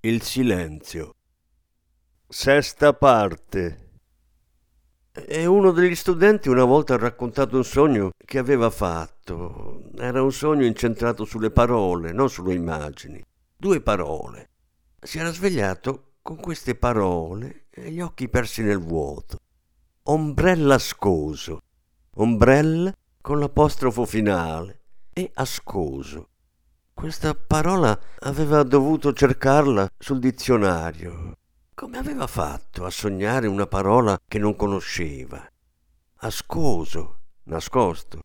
il silenzio. Sesta parte. E uno degli studenti una volta ha raccontato un sogno che aveva fatto. Era un sogno incentrato sulle parole, non sulle immagini. Due parole. Si era svegliato con queste parole e gli occhi persi nel vuoto. Ombrella ascoso. Ombrella con l'apostrofo finale e ascoso. Questa parola aveva dovuto cercarla sul dizionario. Come aveva fatto a sognare una parola che non conosceva? Ascoso, nascosto.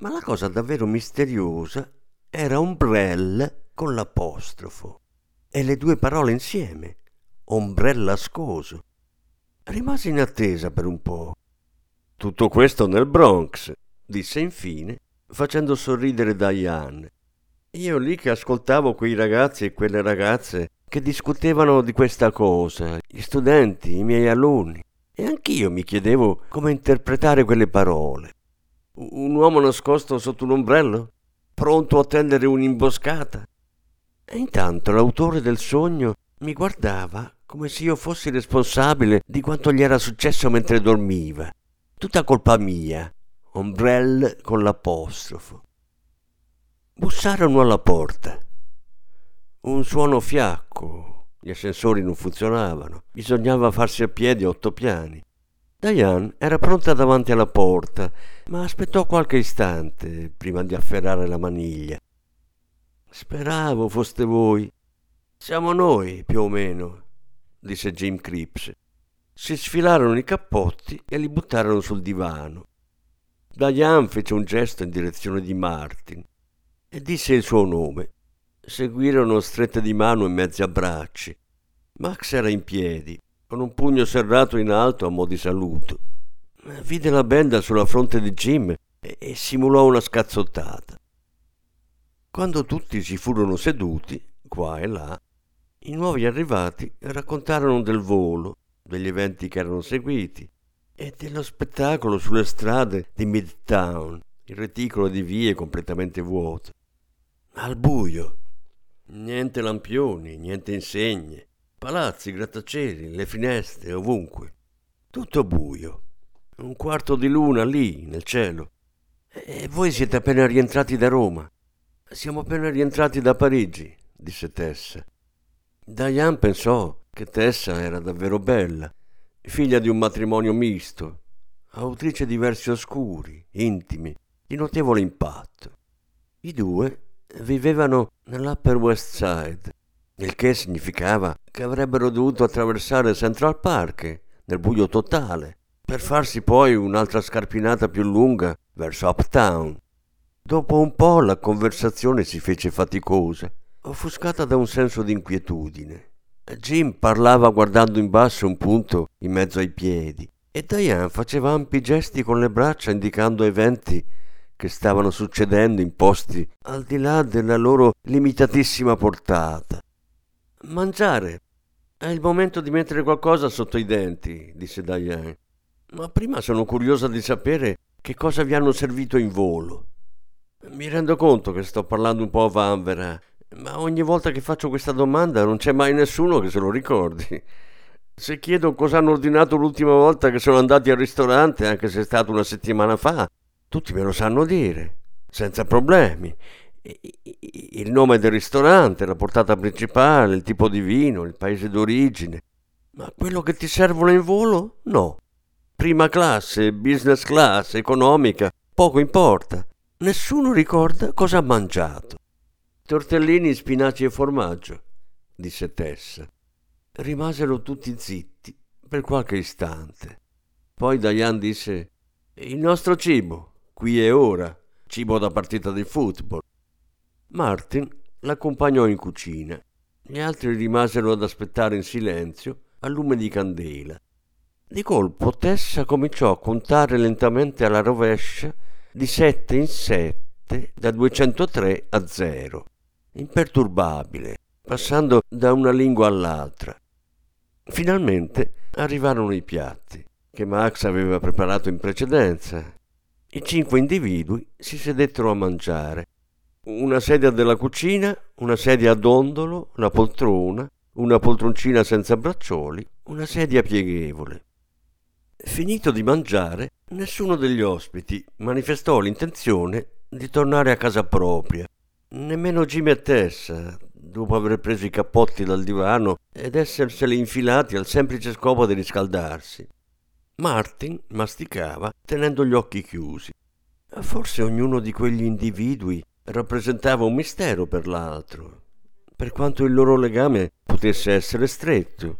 Ma la cosa davvero misteriosa era ombrella con l'apostrofo. E le due parole insieme. Ombrella ascoso. Rimase in attesa per un po'. Tutto questo nel Bronx, disse infine, facendo sorridere Diane io lì che ascoltavo quei ragazzi e quelle ragazze che discutevano di questa cosa, gli studenti, i miei alunni, e anch'io mi chiedevo come interpretare quelle parole. Un uomo nascosto sotto un ombrello? Pronto a tendere un'imboscata? E intanto l'autore del sogno mi guardava come se io fossi responsabile di quanto gli era successo mentre dormiva. Tutta colpa mia. Ombrelle con l'apostrofo. Bussarono alla porta. Un suono fiacco. Gli ascensori non funzionavano. Bisognava farsi a piedi otto piani. Diane era pronta davanti alla porta, ma aspettò qualche istante prima di afferrare la maniglia. Speravo foste voi. Siamo noi, più o meno, disse Jim Cripps. Si sfilarono i cappotti e li buttarono sul divano. Diane fece un gesto in direzione di Martin e disse il suo nome. Seguirono strette di mano e mezzi abbracci. Max era in piedi, con un pugno serrato in alto a mo' di saluto. Vide la benda sulla fronte di Jim e, simulò una scazzottata. Quando tutti si furono seduti, qua e là, i nuovi arrivati raccontarono del volo, degli eventi che erano seguiti e dello spettacolo sulle strade di Midtown, il reticolo di vie completamente vuoto al buio. Niente lampioni, niente insegne, palazzi, grattacieli, le finestre, ovunque. Tutto buio. Un quarto di luna lì, nel cielo. E voi siete appena rientrati da Roma. Siamo appena rientrati da Parigi, disse Tessa. Diane pensò che Tessa era davvero bella, figlia di un matrimonio misto, autrice di versi oscuri, intimi, di notevole impatto. I due vivevano nell'Upper West Side, il che significava che avrebbero dovuto attraversare Central Park nel buio totale, per farsi poi un'altra scarpinata più lunga verso Uptown. Dopo un po' la conversazione si fece faticosa, offuscata da un senso di inquietudine. Jim parlava guardando in basso un punto in mezzo ai piedi e Diane faceva ampi gesti con le braccia indicando eventi che stavano succedendo in posti al di là della loro limitatissima portata. Mangiare. È il momento di mettere qualcosa sotto i denti, disse Diane. Ma prima sono curiosa di sapere che cosa vi hanno servito in volo. Mi rendo conto che sto parlando un po' a vanvera, ma ogni volta che faccio questa domanda non c'è mai nessuno che se lo ricordi. Se chiedo cosa hanno ordinato l'ultima volta che sono andati al ristorante, anche se è stato una settimana fa, tutti me lo sanno dire, senza problemi. Il nome del ristorante, la portata principale, il tipo di vino, il paese d'origine. Ma quello che ti servono in volo? No. Prima classe, business class, economica, poco importa. Nessuno ricorda cosa ha mangiato. Tortellini, spinaci e formaggio, disse Tessa. Rimasero tutti zitti per qualche istante. Poi Diane disse: Il nostro cibo qui e ora, cibo da partita di football. Martin l'accompagnò in cucina. Gli altri rimasero ad aspettare in silenzio a lume di candela. Di colpo Tessa cominciò a contare lentamente alla rovescia di sette in sette da 203 a zero, imperturbabile, passando da una lingua all'altra. Finalmente arrivarono i piatti che Max aveva preparato in precedenza. I cinque individui si sedettero a mangiare. Una sedia della cucina, una sedia a dondolo, la poltrona, una poltroncina senza braccioli, una sedia pieghevole. Finito di mangiare, nessuno degli ospiti manifestò l'intenzione di tornare a casa propria, nemmeno Jimmy e Tessa, dopo aver preso i cappotti dal divano ed esserseli infilati al semplice scopo di riscaldarsi. Martin masticava tenendo gli occhi chiusi. Forse ognuno di quegli individui rappresentava un mistero per l'altro, per quanto il loro legame potesse essere stretto.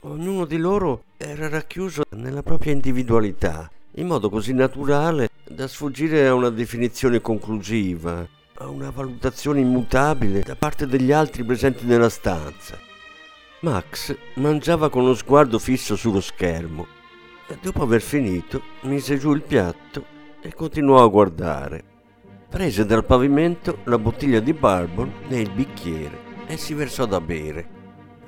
Ognuno di loro era racchiuso nella propria individualità, in modo così naturale da sfuggire a una definizione conclusiva, a una valutazione immutabile da parte degli altri presenti nella stanza. Max mangiava con lo sguardo fisso sullo schermo dopo aver finito mise giù il piatto e continuò a guardare. Prese dal pavimento la bottiglia di bourbon e il bicchiere e si versò da bere.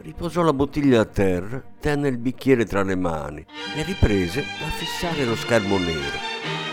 Riposò la bottiglia a terra, tenne il bicchiere tra le mani e riprese a fissare lo schermo nero.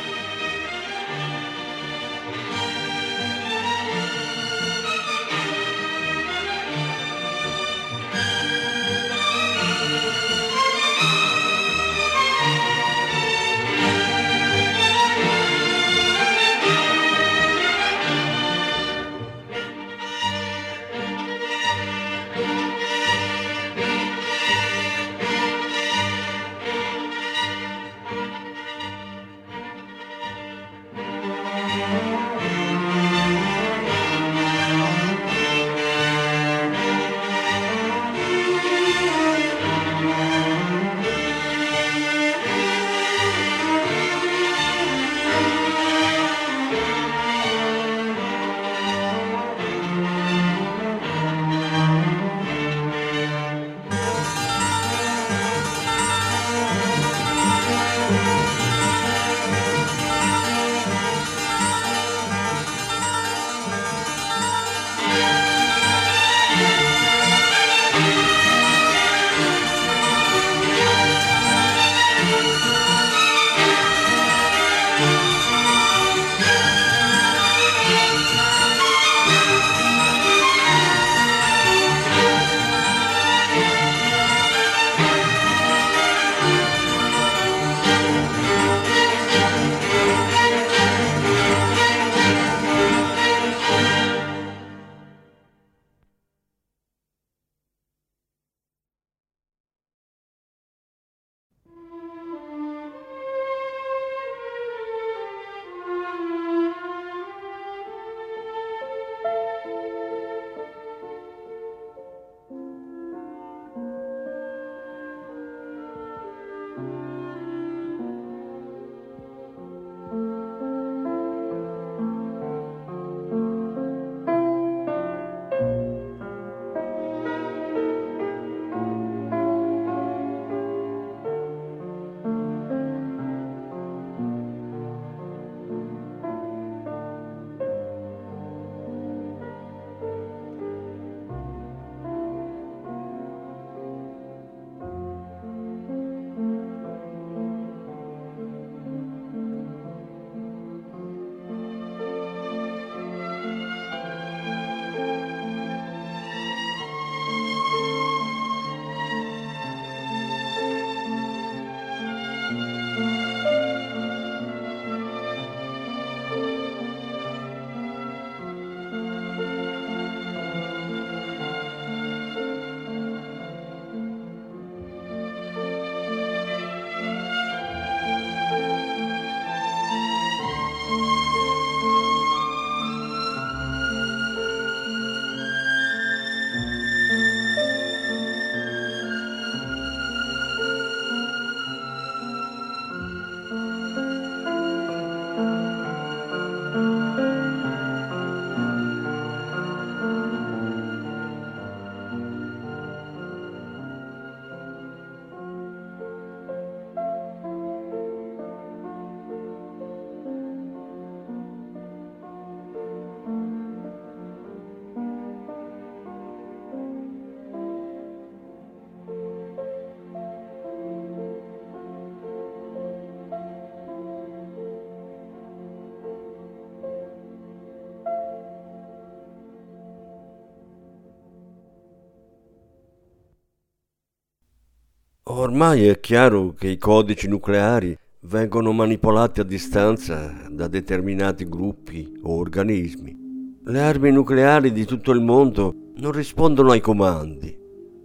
Ormai è chiaro che i codici nucleari vengono manipolati a distanza da determinati gruppi o organismi. Le armi nucleari di tutto il mondo non rispondono ai comandi.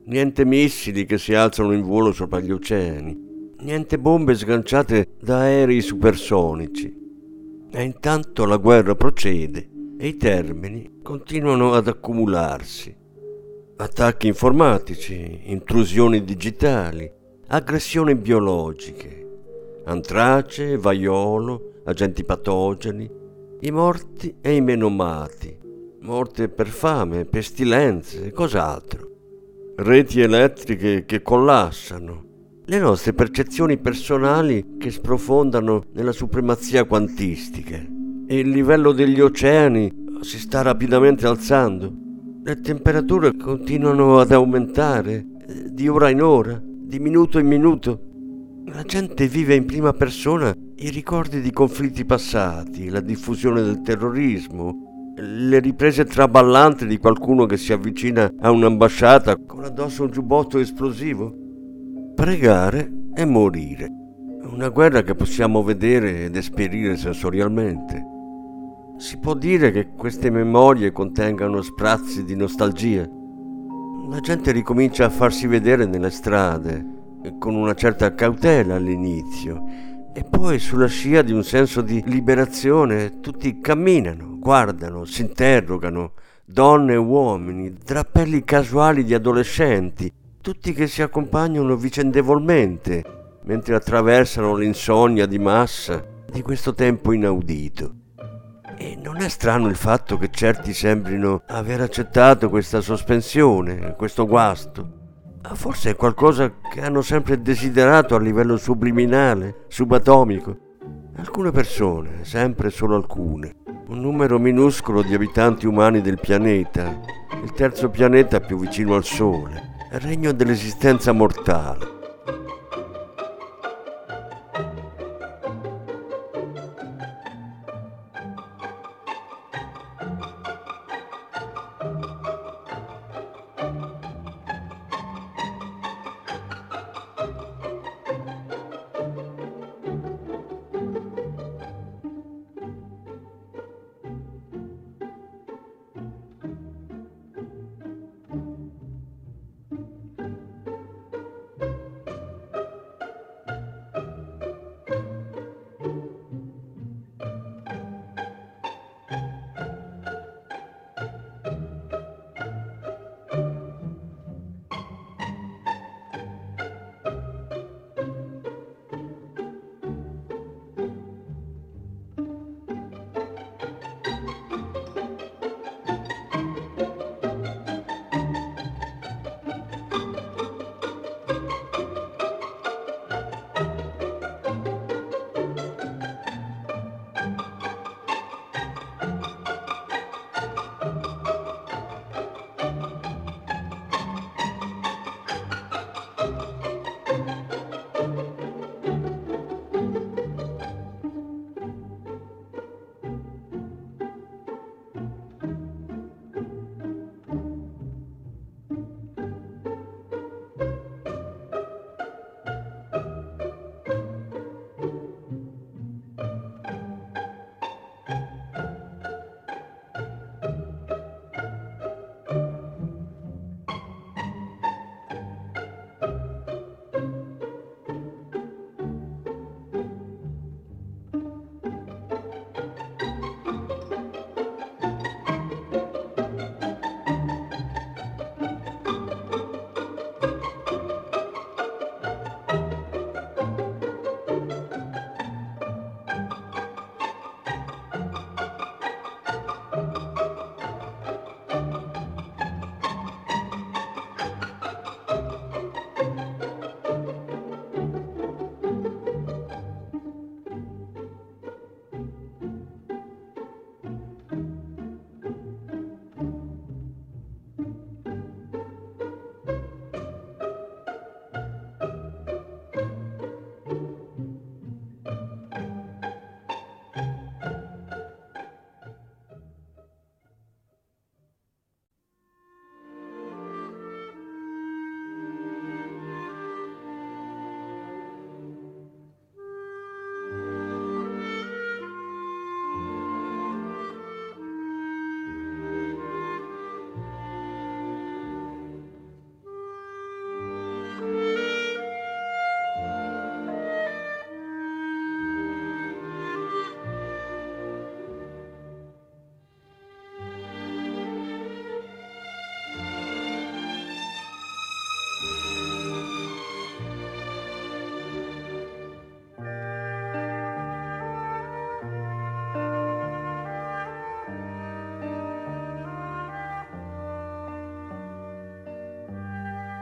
Niente missili che si alzano in volo sopra gli oceani. Niente bombe sganciate da aerei supersonici. E intanto la guerra procede e i termini continuano ad accumularsi. Attacchi informatici, intrusioni digitali, aggressioni biologiche, antrace, vaiolo, agenti patogeni, i morti e i menomati, morte per fame, pestilenze e cos'altro, reti elettriche che collassano, le nostre percezioni personali che sprofondano nella supremazia quantistica. E il livello degli oceani si sta rapidamente alzando. Le temperature continuano ad aumentare eh, di ora in ora, di minuto in minuto. La gente vive in prima persona i ricordi di conflitti passati, la diffusione del terrorismo, le riprese traballanti di qualcuno che si avvicina a un'ambasciata con addosso un giubbotto esplosivo. Pregare e morire. Una guerra che possiamo vedere ed esperire sensorialmente. Si può dire che queste memorie contengano sprazzi di nostalgia. La gente ricomincia a farsi vedere nelle strade, con una certa cautela all'inizio, e poi sulla scia di un senso di liberazione tutti camminano, guardano, si interrogano, donne e uomini, drappelli casuali di adolescenti, tutti che si accompagnano vicendevolmente mentre attraversano l'insonnia di massa di questo tempo inaudito. E non è strano il fatto che certi sembrino aver accettato questa sospensione, questo guasto. Ah, forse è qualcosa che hanno sempre desiderato a livello subliminale, subatomico. Alcune persone, sempre solo alcune, un numero minuscolo di abitanti umani del pianeta, il terzo pianeta più vicino al Sole, il regno dell'esistenza mortale.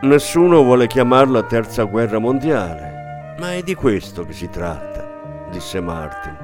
Nessuno vuole chiamarla terza guerra mondiale, ma è di questo che si tratta, disse Martin.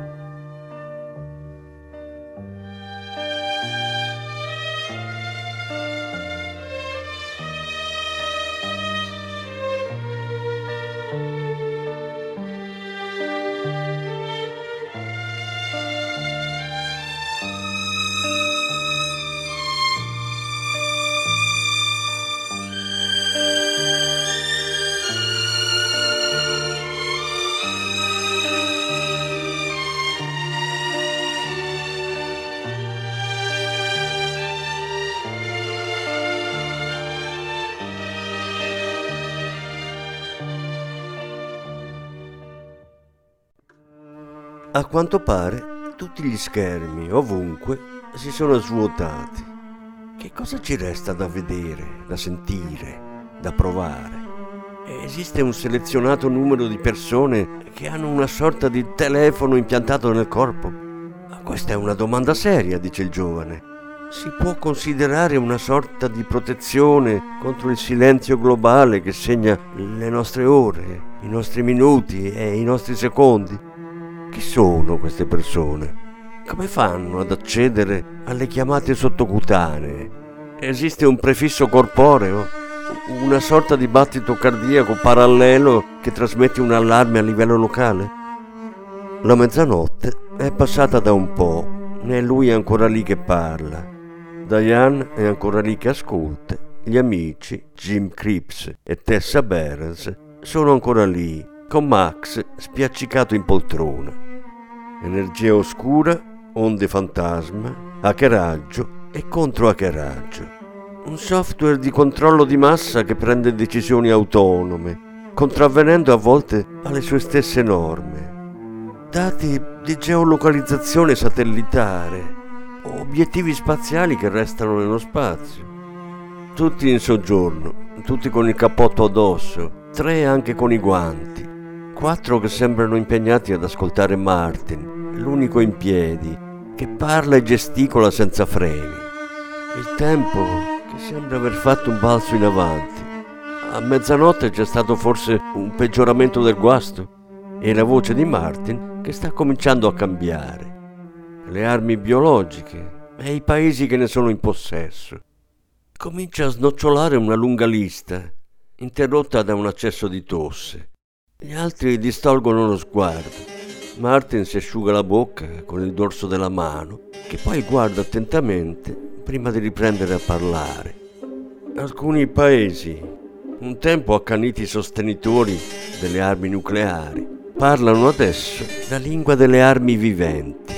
A quanto pare tutti gli schermi, ovunque, si sono svuotati. Che cosa ci resta da vedere, da sentire, da provare? Esiste un selezionato numero di persone che hanno una sorta di telefono impiantato nel corpo? Questa è una domanda seria, dice il giovane. Si può considerare una sorta di protezione contro il silenzio globale che segna le nostre ore, i nostri minuti e i nostri secondi? Chi sono queste persone? Come fanno ad accedere alle chiamate sottocutanee? Esiste un prefisso corporeo? Una sorta di battito cardiaco parallelo che trasmette un allarme a livello locale? La mezzanotte è passata da un po' e lui è ancora lì che parla. Diane è ancora lì che ascolta. Gli amici, Jim Cripps e Tessa Beres, sono ancora lì, con Max spiaccicato in poltrona energia oscura, onde fantasma, hackeraggio e controhackeraggio. Un software di controllo di massa che prende decisioni autonome, contravvenendo a volte alle sue stesse norme. Dati di geolocalizzazione satellitare, obiettivi spaziali che restano nello spazio. Tutti in soggiorno, tutti con il cappotto addosso, tre anche con i guanti, quattro che sembrano impegnati ad ascoltare Martin, l'unico in piedi, che parla e gesticola senza freni. Il tempo che sembra aver fatto un balzo in avanti. A mezzanotte c'è stato forse un peggioramento del guasto e la voce di Martin che sta cominciando a cambiare. Le armi biologiche e i paesi che ne sono in possesso. Comincia a snocciolare una lunga lista, interrotta da un accesso di tosse. Gli altri distolgono lo sguardo. Martin si asciuga la bocca con il dorso della mano, che poi guarda attentamente prima di riprendere a parlare. Alcuni paesi, un tempo accaniti sostenitori delle armi nucleari, parlano adesso la lingua delle armi viventi.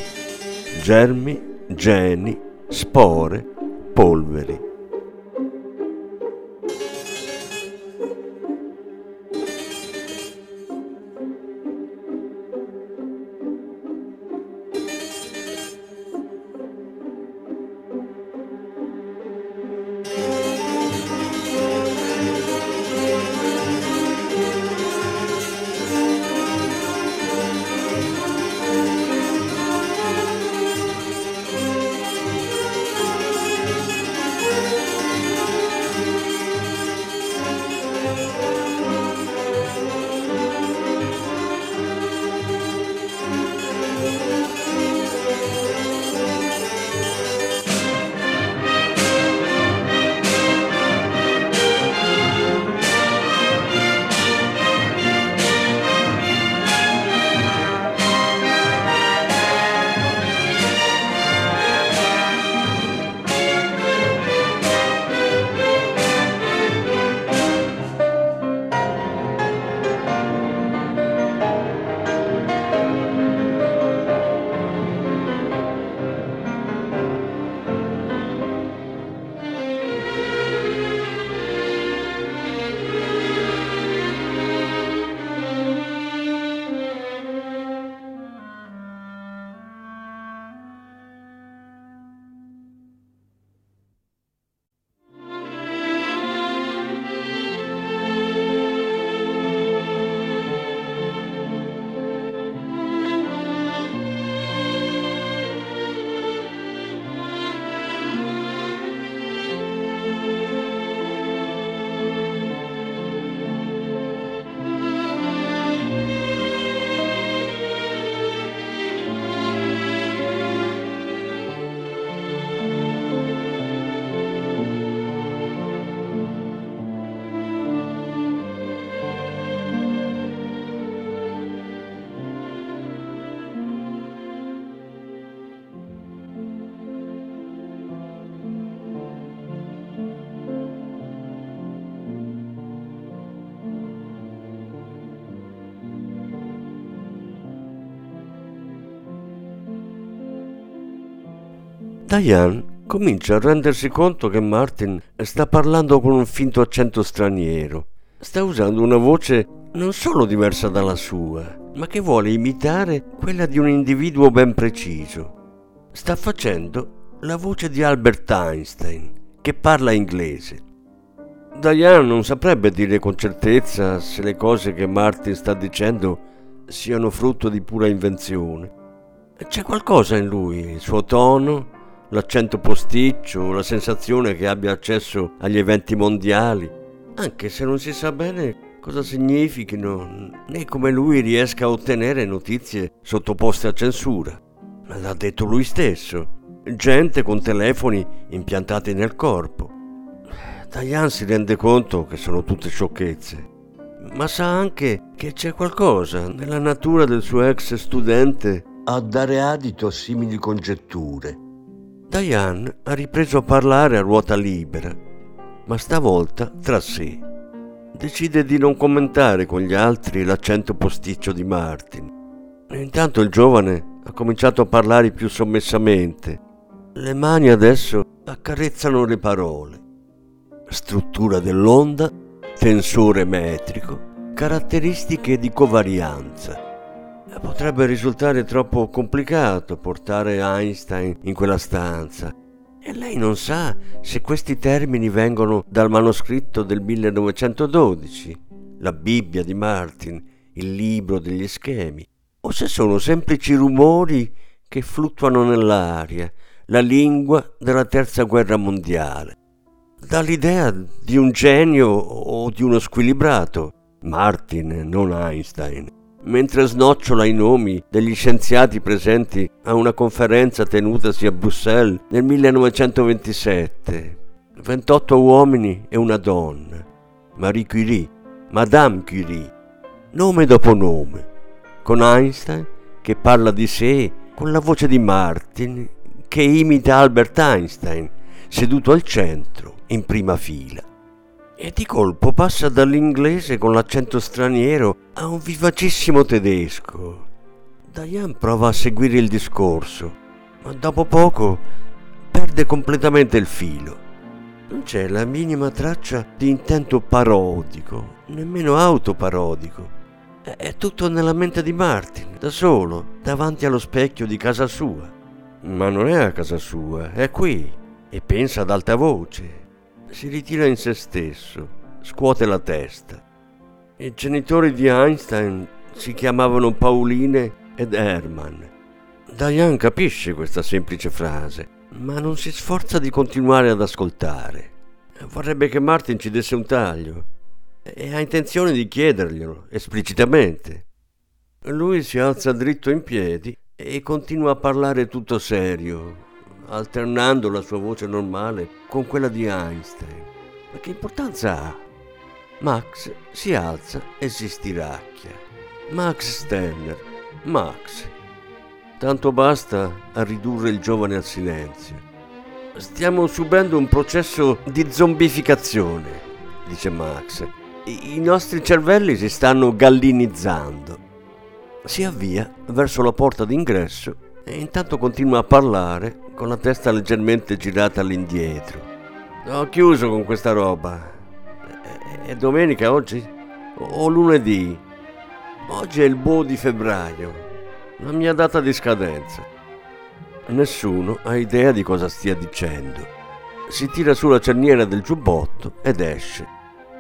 Germi, geni, spore, polveri. Diane comincia a rendersi conto che Martin sta parlando con un finto accento straniero. Sta usando una voce non solo diversa dalla sua, ma che vuole imitare quella di un individuo ben preciso. Sta facendo la voce di Albert Einstein, che parla inglese. Diane non saprebbe dire con certezza se le cose che Martin sta dicendo siano frutto di pura invenzione. C'è qualcosa in lui, il suo tono, l'accento posticcio, la sensazione che abbia accesso agli eventi mondiali, anche se non si sa bene cosa significhino né come lui riesca a ottenere notizie sottoposte a censura. L'ha detto lui stesso. Gente con telefoni impiantati nel corpo. Diane si rende conto che sono tutte sciocchezze, ma sa anche che c'è qualcosa nella natura del suo ex studente a dare adito a simili congetture. Diane ha ripreso a parlare a ruota libera, ma stavolta tra sé. Decide di non commentare con gli altri l'accento posticcio di Martin. Intanto il giovane ha cominciato a parlare più sommessamente. Le mani adesso accarezzano le parole struttura dell'onda, tensore metrico, caratteristiche di covarianza. Potrebbe risultare troppo complicato portare Einstein in quella stanza. E lei non sa se questi termini vengono dal manoscritto del 1912, la Bibbia di Martin, il libro degli schemi, o se sono semplici rumori che fluttuano nell'aria, la lingua della terza guerra mondiale dall'idea di un genio o di uno squilibrato, Martin, non Einstein, mentre snocciola i nomi degli scienziati presenti a una conferenza tenutasi a Bruxelles nel 1927. 28 uomini e una donna. Marie Curie, Madame Curie, nome dopo nome, con Einstein che parla di sé con la voce di Martin che imita Albert Einstein, seduto al centro in prima fila. E di colpo passa dall'inglese con l'accento straniero a un vivacissimo tedesco. Diane prova a seguire il discorso, ma dopo poco perde completamente il filo. Non c'è la minima traccia di intento parodico, nemmeno autoparodico. È tutto nella mente di Martin, da solo, davanti allo specchio di casa sua. Ma non è a casa sua, è qui e pensa ad alta voce si ritira in se stesso, scuote la testa. I genitori di Einstein si chiamavano Pauline ed Hermann. Diane capisce questa semplice frase, ma non si sforza di continuare ad ascoltare. Vorrebbe che Martin ci desse un taglio e ha intenzione di chiederglielo esplicitamente. Lui si alza dritto in piedi e continua a parlare tutto serio, alternando la sua voce normale con quella di Einstein. Ma che importanza ha? Max si alza e si stiracchia. Max Stenner, Max. Tanto basta a ridurre il giovane al silenzio. Stiamo subendo un processo di zombificazione, dice Max. I nostri cervelli si stanno gallinizzando. Si avvia verso la porta d'ingresso e intanto continua a parlare con la testa leggermente girata all'indietro. Ho chiuso con questa roba. È domenica oggi? O lunedì? Oggi è il boh di febbraio, la mia data di scadenza. Nessuno ha idea di cosa stia dicendo. Si tira su la cerniera del giubbotto ed esce.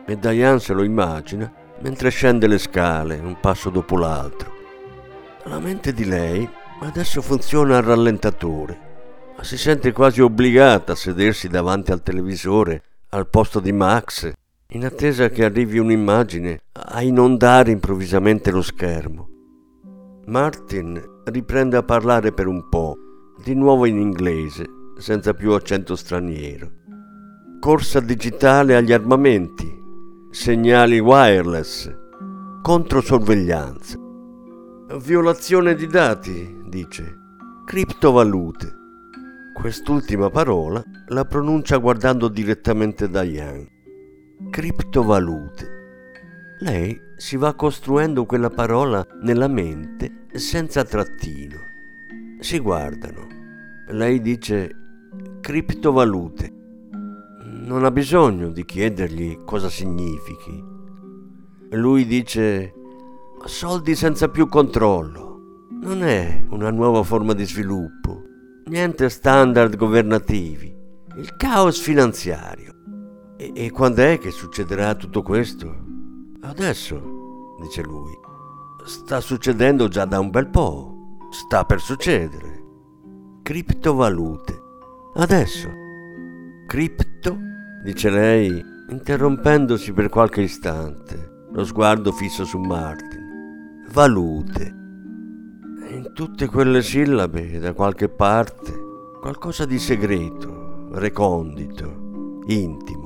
E Diane se lo immagina mentre scende le scale, un passo dopo l'altro. La mente di lei Adesso funziona al rallentatore, si sente quasi obbligata a sedersi davanti al televisore al posto di Max, in attesa che arrivi un'immagine a inondare improvvisamente lo schermo. Martin riprende a parlare per un po', di nuovo in inglese, senza più accento straniero. Corsa digitale agli armamenti, segnali wireless, controsorveglianza. Violazione di dati, dice. Criptovalute. Quest'ultima parola la pronuncia guardando direttamente Diane. Criptovalute. Lei si va costruendo quella parola nella mente senza trattino. Si guardano. Lei dice criptovalute. Non ha bisogno di chiedergli cosa significhi. Lui dice soldi senza più controllo. Non è una nuova forma di sviluppo, niente standard governativi, il caos finanziario. E, e quando è che succederà tutto questo? Adesso, dice lui. Sta succedendo già da un bel po'. Sta per succedere. Criptovalute. Adesso. Cripto, dice lei, interrompendosi per qualche istante, lo sguardo fisso su Martin. Valute. In tutte quelle sillabe, da qualche parte, qualcosa di segreto, recondito, intimo.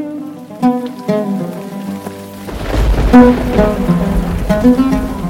Thank you.